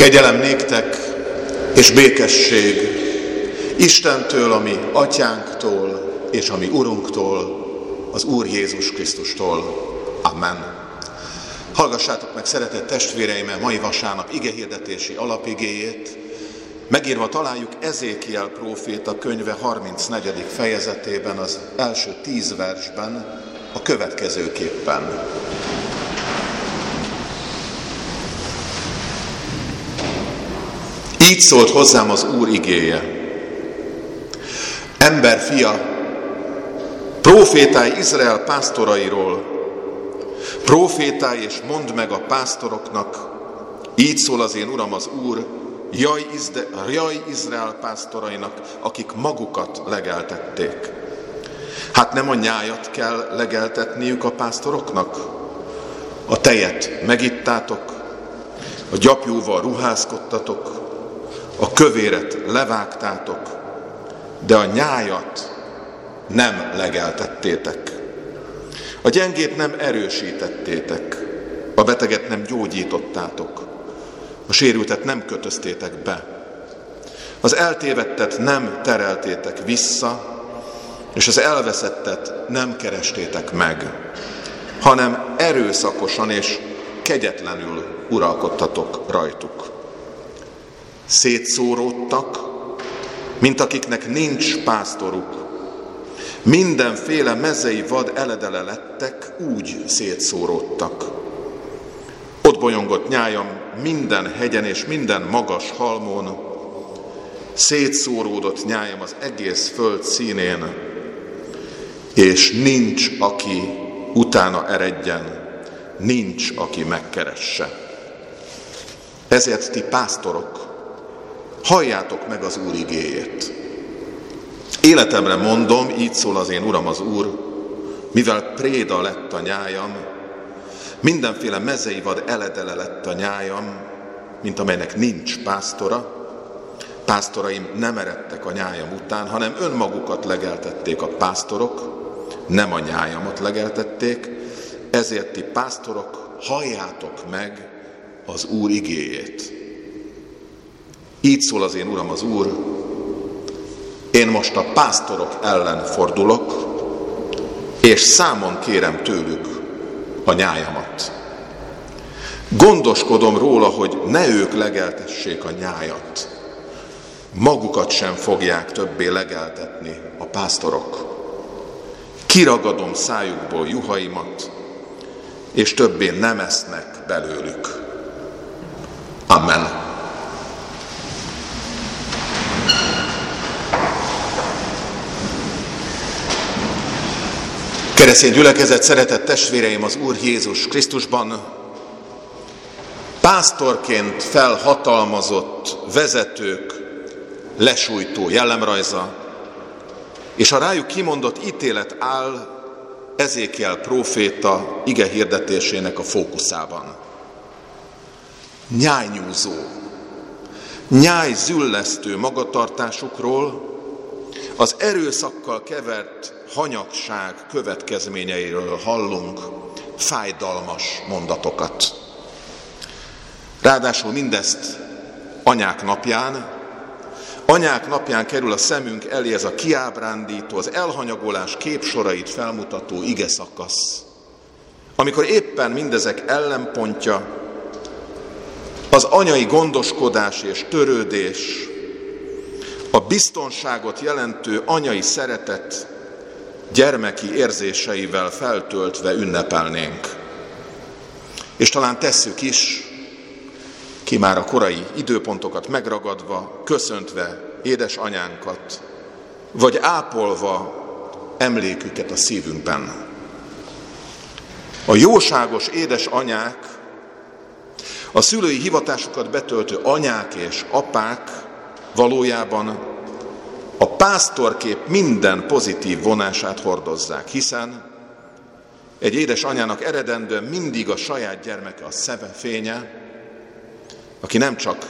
Kegyelem néktek és békesség Istentől, ami atyánktól és ami Urunktól, az Úr Jézus Krisztustól. Amen. Hallgassátok meg, szeretett testvéreim, mai vasárnap igehirdetési alapigéjét. Megírva találjuk Ezékiel próféta könyve 34. fejezetében, az első tíz versben, a következőképpen. Így szólt hozzám az Úr igéje. Ember fia, profétálj Izrael pásztorairól, profétálj és mondd meg a pásztoroknak, így szól az én Uram az Úr, jaj, Izde, jaj Izrael pásztorainak, akik magukat legeltették. Hát nem a nyájat kell legeltetniük a pásztoroknak? A tejet megittátok, a gyapjúval ruházkodtatok, a kövéret levágtátok, de a nyájat nem legeltettétek. A gyengét nem erősítettétek, a beteget nem gyógyítottátok, a sérültet nem kötöztétek be, az eltévettet nem tereltétek vissza, és az elveszettet nem kerestétek meg, hanem erőszakosan és kegyetlenül uralkodtatok rajtuk szétszóródtak, mint akiknek nincs pásztoruk. Mindenféle mezei vad eledele lettek, úgy szétszóródtak. Ott bolyongott nyájam minden hegyen és minden magas halmon, szétszóródott nyájam az egész föld színén, és nincs, aki utána eredjen, nincs, aki megkeresse. Ezért ti pásztorok, halljátok meg az Úr igéjét. Életemre mondom, így szól az én Uram az Úr, mivel préda lett a nyájam, mindenféle mezei vad eledele lett a nyájam, mint amelynek nincs pásztora, pásztoraim nem eredtek a nyájam után, hanem önmagukat legeltették a pásztorok, nem a nyájamat legeltették, ezért ti pásztorok, halljátok meg az Úr igéjét. Így szól az én Uram az Úr, én most a pásztorok ellen fordulok, és számon kérem tőlük a nyájamat. Gondoskodom róla, hogy ne ők legeltessék a nyájat. Magukat sem fogják többé legeltetni a pásztorok. Kiragadom szájukból juhaimat, és többé nem esznek belőlük. Amen. Keresztény gyülekezet, szeretett testvéreim az Úr Jézus Krisztusban, pásztorként felhatalmazott vezetők lesújtó jellemrajza, és a rájuk kimondott ítélet áll Ezékiel próféta ige hirdetésének a fókuszában. Nyájnyúzó, nyáj züllesztő magatartásukról, az erőszakkal kevert hanyagság következményeiről hallunk fájdalmas mondatokat. Ráadásul mindezt anyák napján, anyák napján kerül a szemünk elé ez a kiábrándító, az elhanyagolás képsorait felmutató ige szakasz, amikor éppen mindezek ellenpontja, az anyai gondoskodás és törődés, a biztonságot jelentő anyai szeretet gyermeki érzéseivel feltöltve ünnepelnénk. És talán tesszük is, ki már a korai időpontokat megragadva, köszöntve édesanyánkat, vagy ápolva emléküket a szívünkben. A jóságos édesanyák, a szülői hivatásokat betöltő anyák és apák valójában a pásztorkép minden pozitív vonását hordozzák, hiszen egy édes anyának eredendően mindig a saját gyermeke a szeme fénye, aki nem csak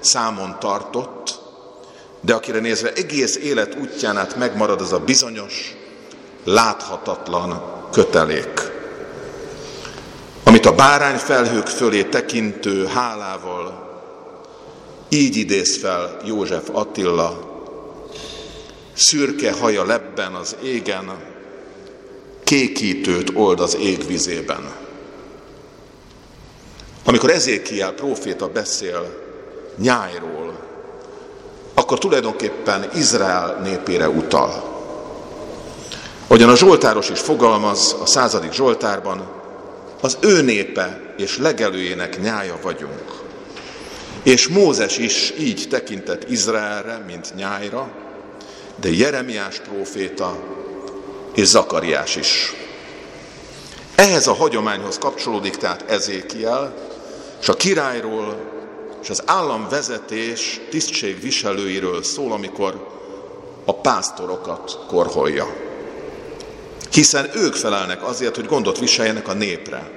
számon tartott, de akire nézve egész élet útján át megmarad az a bizonyos, láthatatlan kötelék, amit a bárányfelhők fölé tekintő hálával Így idéz fel József Attila, szürke haja lebben az égen, kékítőt old az égvizében. Amikor Ezékiel próféta beszél nyájról, akkor tulajdonképpen Izrael népére utal. Ahogyan a Zsoltáros is fogalmaz a századik Zsoltárban, az ő népe és legelőjének nyája vagyunk. És Mózes is így tekintett Izraelre, mint nyájra, de Jeremiás próféta és Zakariás is. Ehhez a hagyományhoz kapcsolódik tehát Ezékiel, és a királyról és az államvezetés tisztségviselőiről szól, amikor a pásztorokat korholja. Hiszen ők felelnek azért, hogy gondot viseljenek a népre,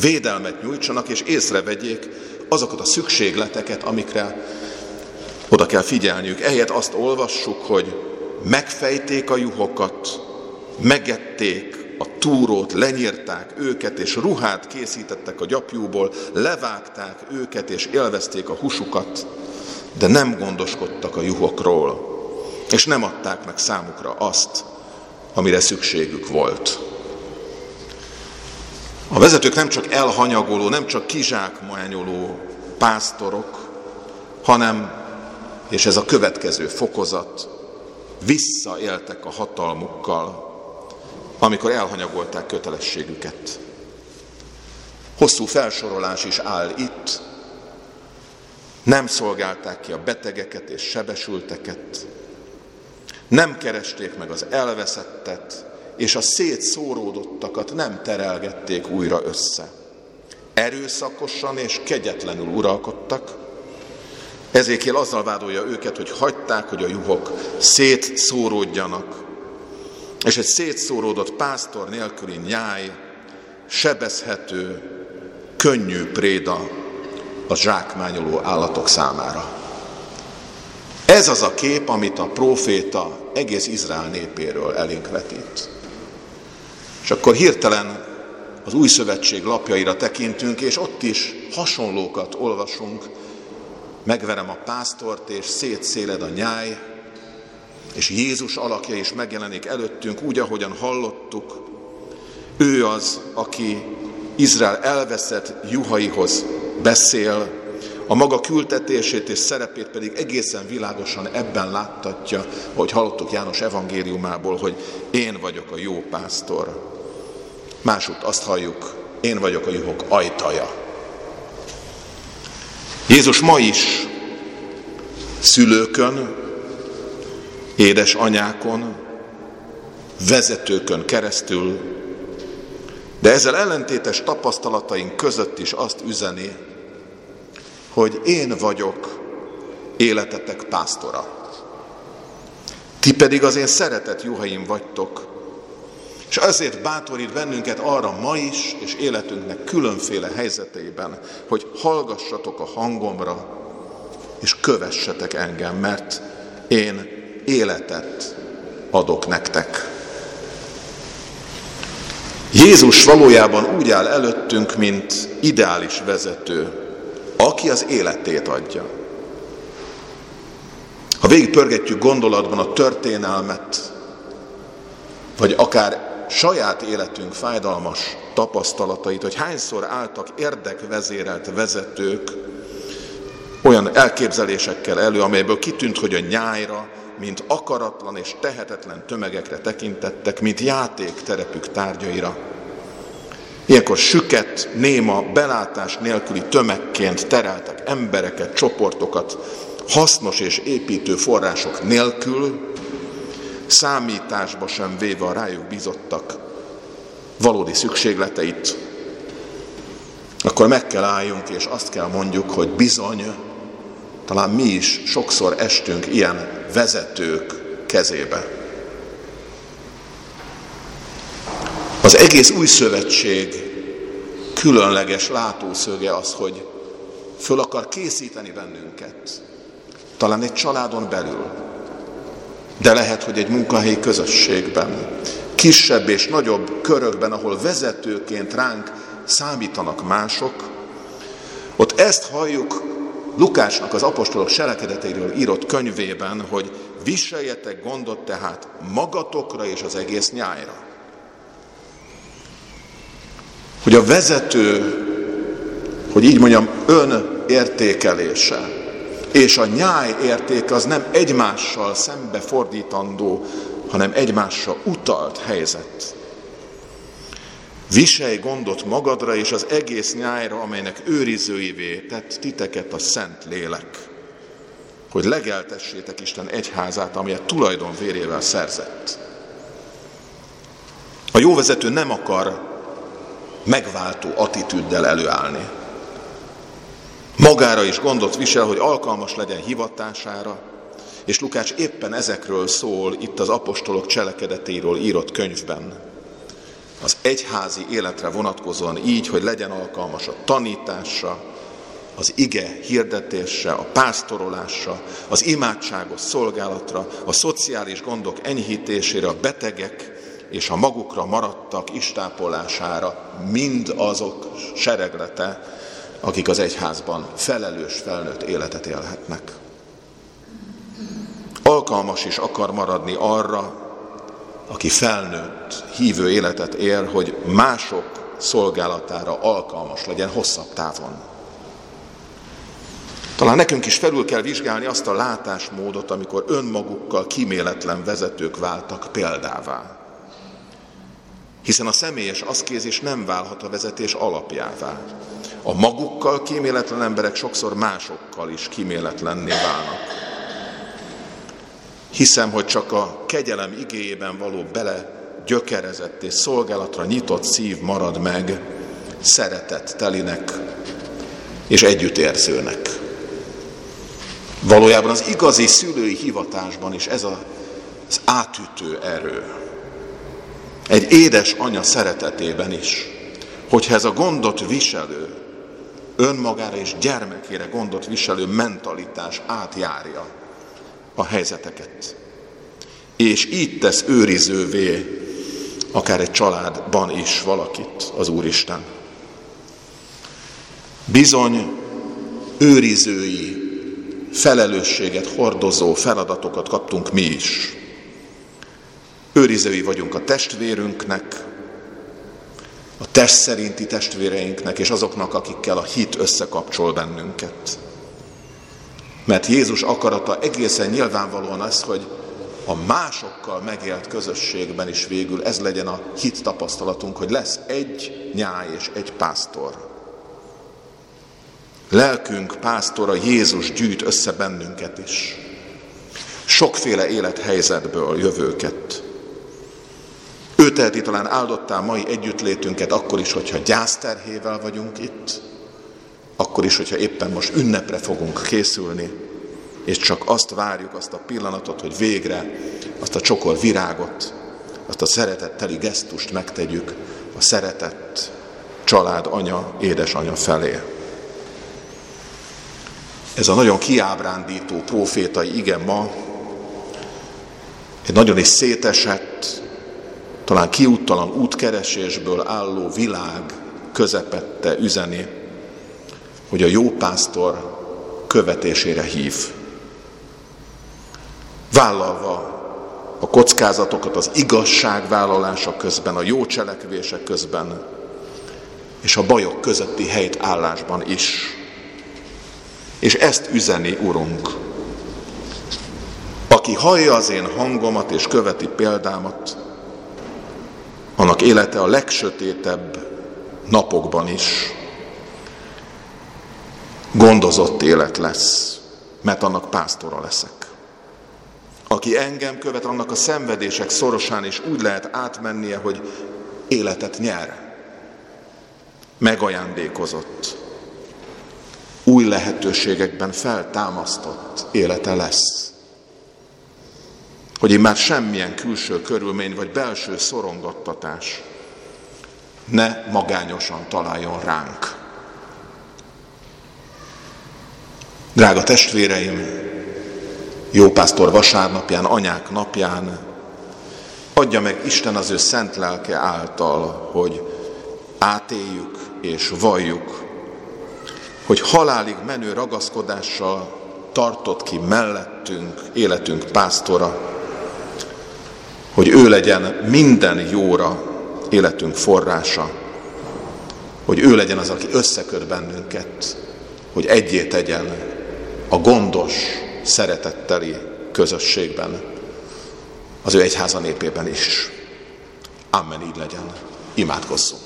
védelmet nyújtsanak és észrevegyék azokat a szükségleteket, amikre oda kell figyelniük. Ehelyett azt olvassuk, hogy megfejték a juhokat, megették a túrót, lenyírták őket, és ruhát készítettek a gyapjúból, levágták őket, és élvezték a húsukat, de nem gondoskodtak a juhokról, és nem adták meg számukra azt, amire szükségük volt. A vezetők nem csak elhanyagoló, nem csak kizsákmányoló pásztorok, hanem, és ez a következő fokozat, visszaéltek a hatalmukkal, amikor elhanyagolták kötelességüket. Hosszú felsorolás is áll itt, nem szolgálták ki a betegeket és sebesülteket, nem keresték meg az elveszettet, és a szétszóródottakat nem terelgették újra össze. Erőszakosan és kegyetlenül uralkodtak, Ezékiel azzal vádolja őket, hogy hagyták, hogy a juhok szétszóródjanak, és egy szétszóródott pásztor nélküli nyáj, sebezhető, könnyű préda a zsákmányoló állatok számára. Ez az a kép, amit a próféta egész Izrael népéről elénk vetít. És akkor hirtelen az új szövetség lapjaira tekintünk, és ott is hasonlókat olvasunk. Megverem a pásztort, és szétszéled a nyáj, és Jézus alakja is megjelenik előttünk, úgy, ahogyan hallottuk. Ő az, aki Izrael elveszett juhaihoz beszél, a maga küldetését és szerepét pedig egészen világosan ebben láttatja, hogy hallottuk János evangéliumából, hogy én vagyok a jó pásztor. Másút azt halljuk, én vagyok a juhok ajtaja. Jézus ma is szülőkön, édesanyákon, vezetőkön keresztül, de ezzel ellentétes tapasztalataink között is azt üzeni, hogy én vagyok életetek pásztora. Ti pedig az én szeretett juhaim vagytok, és azért bátorít bennünket arra ma is, és életünknek különféle helyzeteiben, hogy hallgassatok a hangomra, és kövessetek engem, mert én életet adok nektek. Jézus valójában úgy áll előttünk, mint ideális vezető, aki az életét adja. Ha végigpörgetjük gondolatban a történelmet, vagy akár saját életünk fájdalmas tapasztalatait, hogy hányszor álltak érdekvezérelt vezetők olyan elképzelésekkel elő, amelyből kitűnt, hogy a nyájra, mint akaratlan és tehetetlen tömegekre tekintettek, mint játékterepük tárgyaira. Ilyenkor süket, néma, belátás nélküli tömegként tereltek embereket, csoportokat, hasznos és építő források nélkül, számításba sem véve a rájuk bizottak valódi szükségleteit, akkor meg kell álljunk, és azt kell mondjuk, hogy bizony, talán mi is sokszor estünk ilyen vezetők kezébe. Az egész új szövetség különleges látószöge az, hogy föl akar készíteni bennünket. Talán egy családon belül, de lehet, hogy egy munkahelyi közösségben, kisebb és nagyobb körökben, ahol vezetőként ránk számítanak mások, ott ezt halljuk Lukásnak az apostolok selekedeteiről írott könyvében, hogy viseljetek gondot tehát magatokra és az egész nyájra. Hogy a vezető, hogy így mondjam, ön értékelése és a nyáj érték az nem egymással szembefordítandó, hanem egymásra utalt helyzet. Viselj gondot magadra és az egész nyájra, amelynek őrizőivé tett titeket a Szent Lélek, hogy legeltessétek Isten egyházát, amelyet tulajdon vérével szerzett. A jó vezető nem akar megváltó attitűddel előállni. Magára is gondot visel, hogy alkalmas legyen hivatására, és Lukács éppen ezekről szól itt az apostolok cselekedetéről írott könyvben. Az egyházi életre vonatkozóan így, hogy legyen alkalmas a tanításra, az ige hirdetése, a pásztorolásra, az imádságos szolgálatra, a szociális gondok enyhítésére, a betegek és a magukra maradtak istápolására, mind azok sereglete, akik az egyházban felelős felnőtt életet élhetnek. Alkalmas is akar maradni arra, aki felnőtt, hívő életet él, hogy mások szolgálatára alkalmas legyen hosszabb távon. Talán nekünk is felül kell vizsgálni azt a látásmódot, amikor önmagukkal kíméletlen vezetők váltak példává. Hiszen a személyes aszkézis nem válhat a vezetés alapjává. A magukkal kíméletlen emberek sokszor másokkal is kíméletlenné válnak. Hiszem, hogy csak a kegyelem igéjében való bele gyökerezett és szolgálatra nyitott szív marad meg szeretett telinek és együttérzőnek. Valójában az igazi szülői hivatásban is ez az átütő erő. Egy édes anya szeretetében is, hogyha ez a gondot viselő, önmagára és gyermekére gondot viselő mentalitás átjárja a helyzeteket. És így tesz őrizővé akár egy családban is valakit az Úristen. Bizony őrizői, felelősséget hordozó feladatokat kaptunk mi is. Őrizői vagyunk a testvérünknek, a test szerinti testvéreinknek és azoknak, akikkel a hit összekapcsol bennünket. Mert Jézus akarata egészen nyilvánvalóan az, hogy a másokkal megélt közösségben is végül ez legyen a hit tapasztalatunk, hogy lesz egy nyáj és egy pásztor. Lelkünk pásztora Jézus gyűjt össze bennünket is. Sokféle élethelyzetből jövőket. Ő teheti talán áldottá mai együttlétünket akkor is, hogyha gyászterhével vagyunk itt, akkor is, hogyha éppen most ünnepre fogunk készülni, és csak azt várjuk, azt a pillanatot, hogy végre azt a csokor virágot, azt a szeretetteli gesztust megtegyük a szeretett család anya, édesanya felé. Ez a nagyon kiábrándító profétai ige ma egy nagyon is szétesett, talán kiúttalan útkeresésből álló világ közepette üzeni, hogy a jó pásztor követésére hív. Vállalva a kockázatokat az igazság vállalása közben, a jó cselekvések közben, és a bajok közötti helyt állásban is. És ezt üzeni, Urunk. Aki hallja az én hangomat és követi példámat, annak élete a legsötétebb napokban is gondozott élet lesz, mert annak pásztora leszek. Aki engem követ, annak a szenvedések szorosán is úgy lehet átmennie, hogy életet nyer. Megajándékozott. Új lehetőségekben feltámasztott élete lesz hogy én már semmilyen külső körülmény vagy belső szorongattatás ne magányosan találjon ránk. Drága testvéreim, jó pásztor vasárnapján, anyák napján, adja meg Isten az ő szent lelke által, hogy átéljük és valljuk, hogy halálig menő ragaszkodással tartott ki mellettünk, életünk pásztora, hogy ő legyen minden jóra életünk forrása, hogy ő legyen az, aki összeköt bennünket, hogy egyé tegyen a gondos, szeretetteli közösségben, az ő egyháza népében is. Amen, így legyen. Imádkozzunk.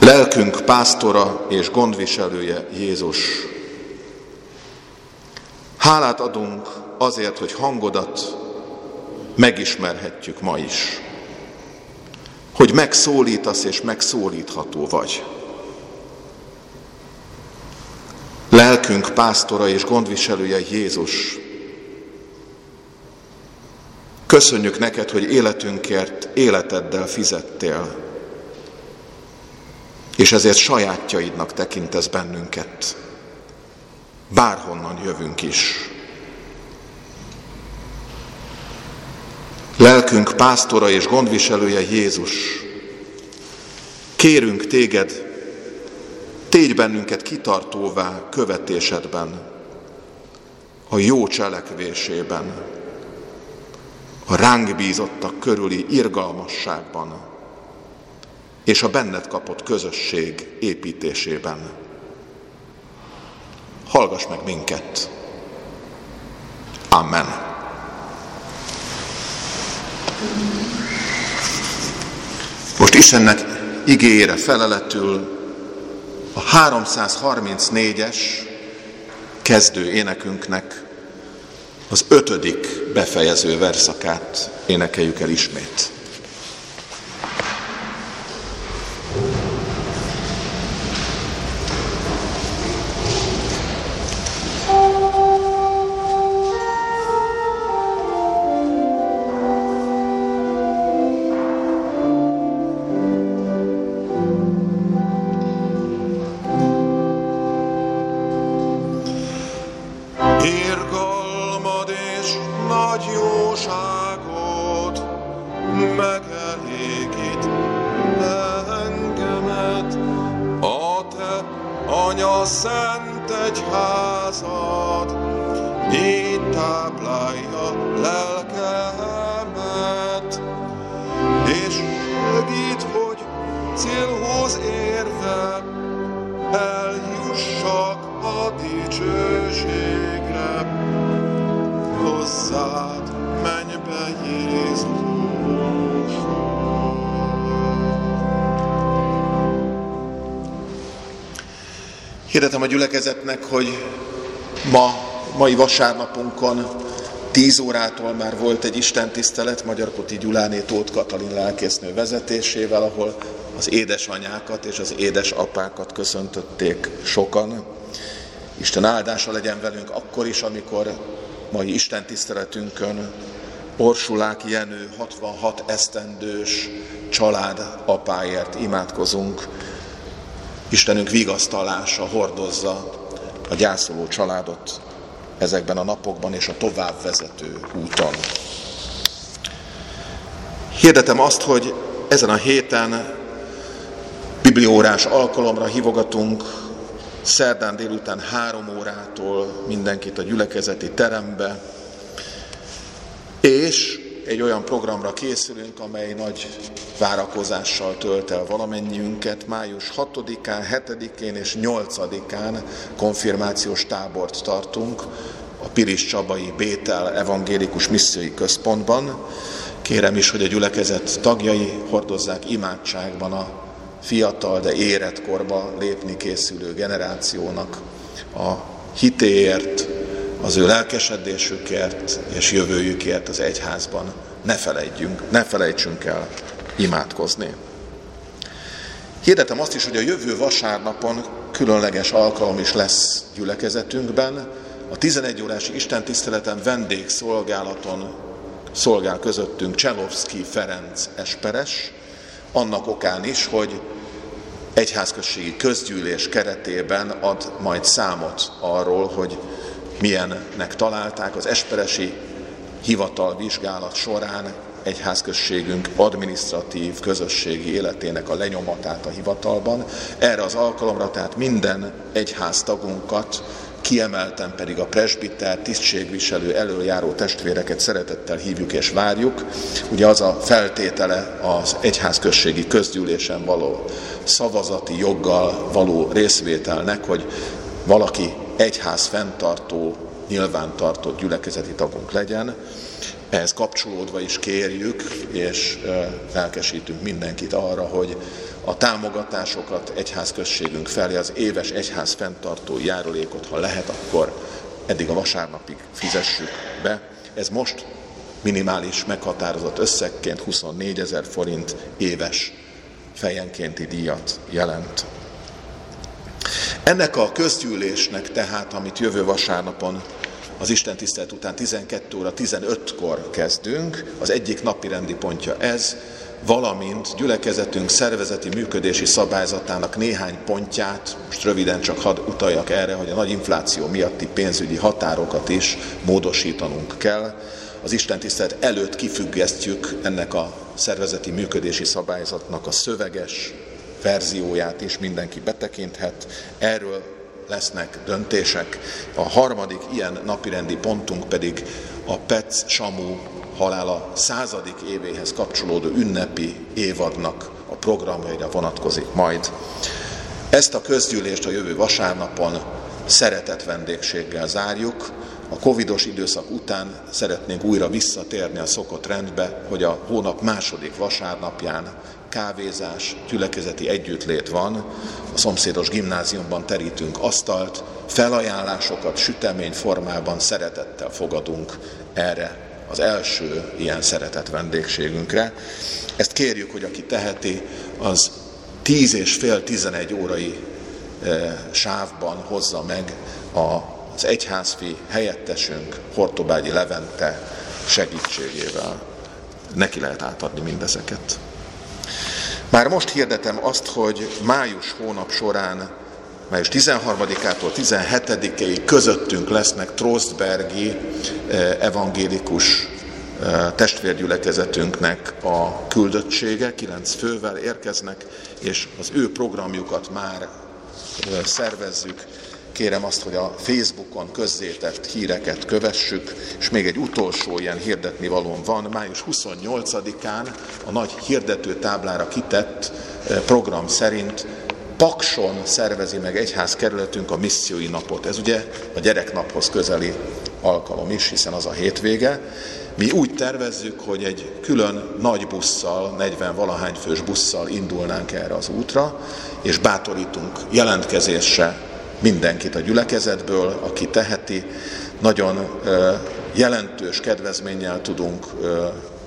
Lelkünk pásztora és gondviselője Jézus. Hálát adunk azért, hogy hangodat megismerhetjük ma is. Hogy megszólítasz és megszólítható vagy. Lelkünk pásztora és gondviselője Jézus. Köszönjük neked, hogy életünkért életeddel fizettél, és ezért sajátjaidnak tekintesz bennünket. Bárhonnan jövünk is. Lelkünk pásztora és gondviselője Jézus. Kérünk téged, tégy bennünket kitartóvá követésedben, a jó cselekvésében, a ránk bízottak körüli irgalmasságban, és a benned kapott közösség építésében. Hallgass meg minket! Amen. Most Istennek igényére feleletül a 334-es kezdő énekünknek az ötödik befejező verszakát énekeljük el ismét. Hirdetem a gyülekezetnek, hogy ma, mai vasárnapunkon 10 órától már volt egy istentisztelet Magyarkoti Gyuláné Tóth Katalin lelkésznő vezetésével, ahol az édesanyákat és az édesapákat köszöntötték sokan. Isten áldása legyen velünk akkor is, amikor mai istentiszteletünkön Orsulák Jenő 66 esztendős család apáért imádkozunk, Istenünk vigasztalása hordozza a gyászoló családot ezekben a napokban és a továbbvezető úton. Hirdetem azt, hogy ezen a héten bibliórás alkalomra hívogatunk szerdán délután három órától mindenkit a gyülekezeti terembe, és egy olyan programra készülünk, amely nagy várakozással tölt el valamennyiünket. Május 6-án, 7-én és 8-án konfirmációs tábort tartunk a Piris Csabai Bétel Evangélikus Missziói Központban. Kérem is, hogy a gyülekezet tagjai hordozzák imádságban a fiatal, de érett korba lépni készülő generációnak a hitéért, az ő lelkesedésükért és jövőjükért az egyházban. Ne felejtjünk, ne felejtsünk el imádkozni. Hirdetem azt is, hogy a jövő vasárnapon különleges alkalom is lesz gyülekezetünkben. A 11 órási istentiszteleten vendégszolgálaton szolgál közöttünk Cselovszki Ferenc Esperes, annak okán is, hogy egyházközségi közgyűlés keretében ad majd számot arról, hogy milyennek találták az esperesi hivatal vizsgálat során egyházközségünk administratív, közösségi életének a lenyomatát a hivatalban. Erre az alkalomra tehát minden egyháztagunkat kiemelten pedig a presbiter, tisztségviselő, előjáró testvéreket szeretettel hívjuk és várjuk. Ugye az a feltétele az egyházközségi közgyűlésen való szavazati joggal való részvételnek, hogy valaki egyház fenntartó, nyilvántartott gyülekezeti tagunk legyen. Ehhez kapcsolódva is kérjük és lelkesítünk mindenkit arra, hogy a támogatásokat egyházközségünk felé, az éves egyház fenntartó járulékot, ha lehet, akkor eddig a vasárnapig fizessük be. Ez most minimális meghatározott összegként 24 ezer forint éves fejenkénti díjat jelent. Ennek a közgyűlésnek tehát, amit jövő vasárnapon az Isten tisztelet után 12 óra 15-kor kezdünk, az egyik napi rendi pontja ez, valamint gyülekezetünk szervezeti működési szabályzatának néhány pontját, most röviden csak hadd utaljak erre, hogy a nagy infláció miatti pénzügyi határokat is módosítanunk kell. Az Isten tisztelet előtt kifüggesztjük ennek a szervezeti működési szabályzatnak a szöveges verzióját is mindenki betekinthet. Erről lesznek döntések. A harmadik ilyen napirendi pontunk pedig a PEC Samu halála századik évéhez kapcsolódó ünnepi évadnak a programjaira vonatkozik majd. Ezt a közgyűlést a jövő vasárnapon szeretett vendégséggel zárjuk. A covidos időszak után szeretnénk újra visszatérni a szokott rendbe, hogy a hónap második vasárnapján kávézás, gyülekezeti együttlét van, a szomszédos gimnáziumban terítünk asztalt, felajánlásokat sütemény formában szeretettel fogadunk erre az első ilyen szeretett vendégségünkre. Ezt kérjük, hogy aki teheti, az 10 és fél 11 órai e, sávban hozza meg az egyházfi helyettesünk Hortobágyi Levente segítségével. Neki lehet átadni mindezeket. Már most hirdetem azt, hogy május hónap során, május 13-ától 17-ig közöttünk lesznek Trostbergi eh, evangélikus eh, testvérgyülekezetünknek a küldöttsége, kilenc fővel érkeznek, és az ő programjukat már eh, szervezzük kérem azt, hogy a Facebookon közzétett híreket kövessük, és még egy utolsó ilyen hirdetni valóm van. Május 28-án a nagy hirdető táblára kitett eh, program szerint Pakson szervezi meg egyház kerületünk a missziói napot. Ez ugye a gyereknaphoz közeli alkalom is, hiszen az a hétvége. Mi úgy tervezzük, hogy egy külön nagy busszal, 40 valahány fős busszal indulnánk erre az útra, és bátorítunk jelentkezésre mindenkit a gyülekezetből, aki teheti. Nagyon jelentős kedvezménnyel tudunk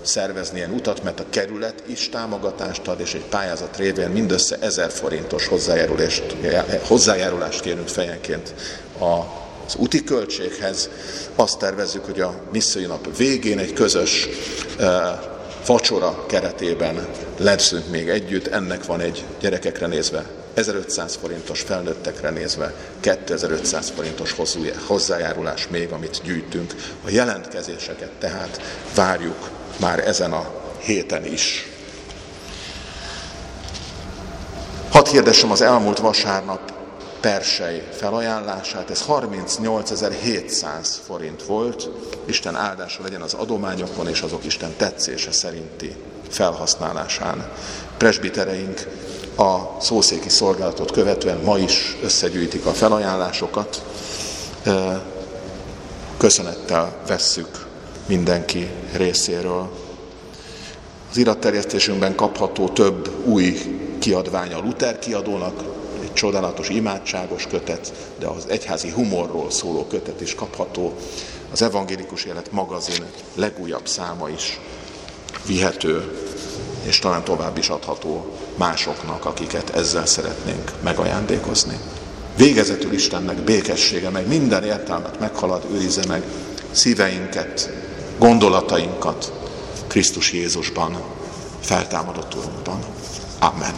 szervezni ilyen utat, mert a kerület is támogatást ad, és egy pályázat révén mindössze 1000 forintos hozzájárulást, hozzájárulást kérünk fejenként az úti költséghez. Azt tervezzük, hogy a missziói nap végén egy közös vacsora keretében leszünk még együtt. Ennek van egy gyerekekre nézve 1500 forintos felnőttekre nézve 2500 forintos hozzájárulás még, amit gyűjtünk. A jelentkezéseket tehát várjuk már ezen a héten is. Hadd hirdessem az elmúlt vasárnap persej felajánlását, ez 38.700 forint volt, Isten áldása legyen az adományokon és azok Isten tetszése szerinti felhasználásán. Presbitereink a szószéki szolgálatot követően ma is összegyűjtik a felajánlásokat. Köszönettel vesszük mindenki részéről. Az iratterjesztésünkben kapható több új kiadvány a Luther kiadónak, egy csodálatos imádságos kötet, de az egyházi humorról szóló kötet is kapható. Az Evangélikus Élet magazin legújabb száma is vihető, és talán tovább is adható másoknak, akiket ezzel szeretnénk megajándékozni. Végezetül Istennek békessége, meg minden értelmet meghalad, őrize meg szíveinket, gondolatainkat Krisztus Jézusban, feltámadott Urunkban. Amen.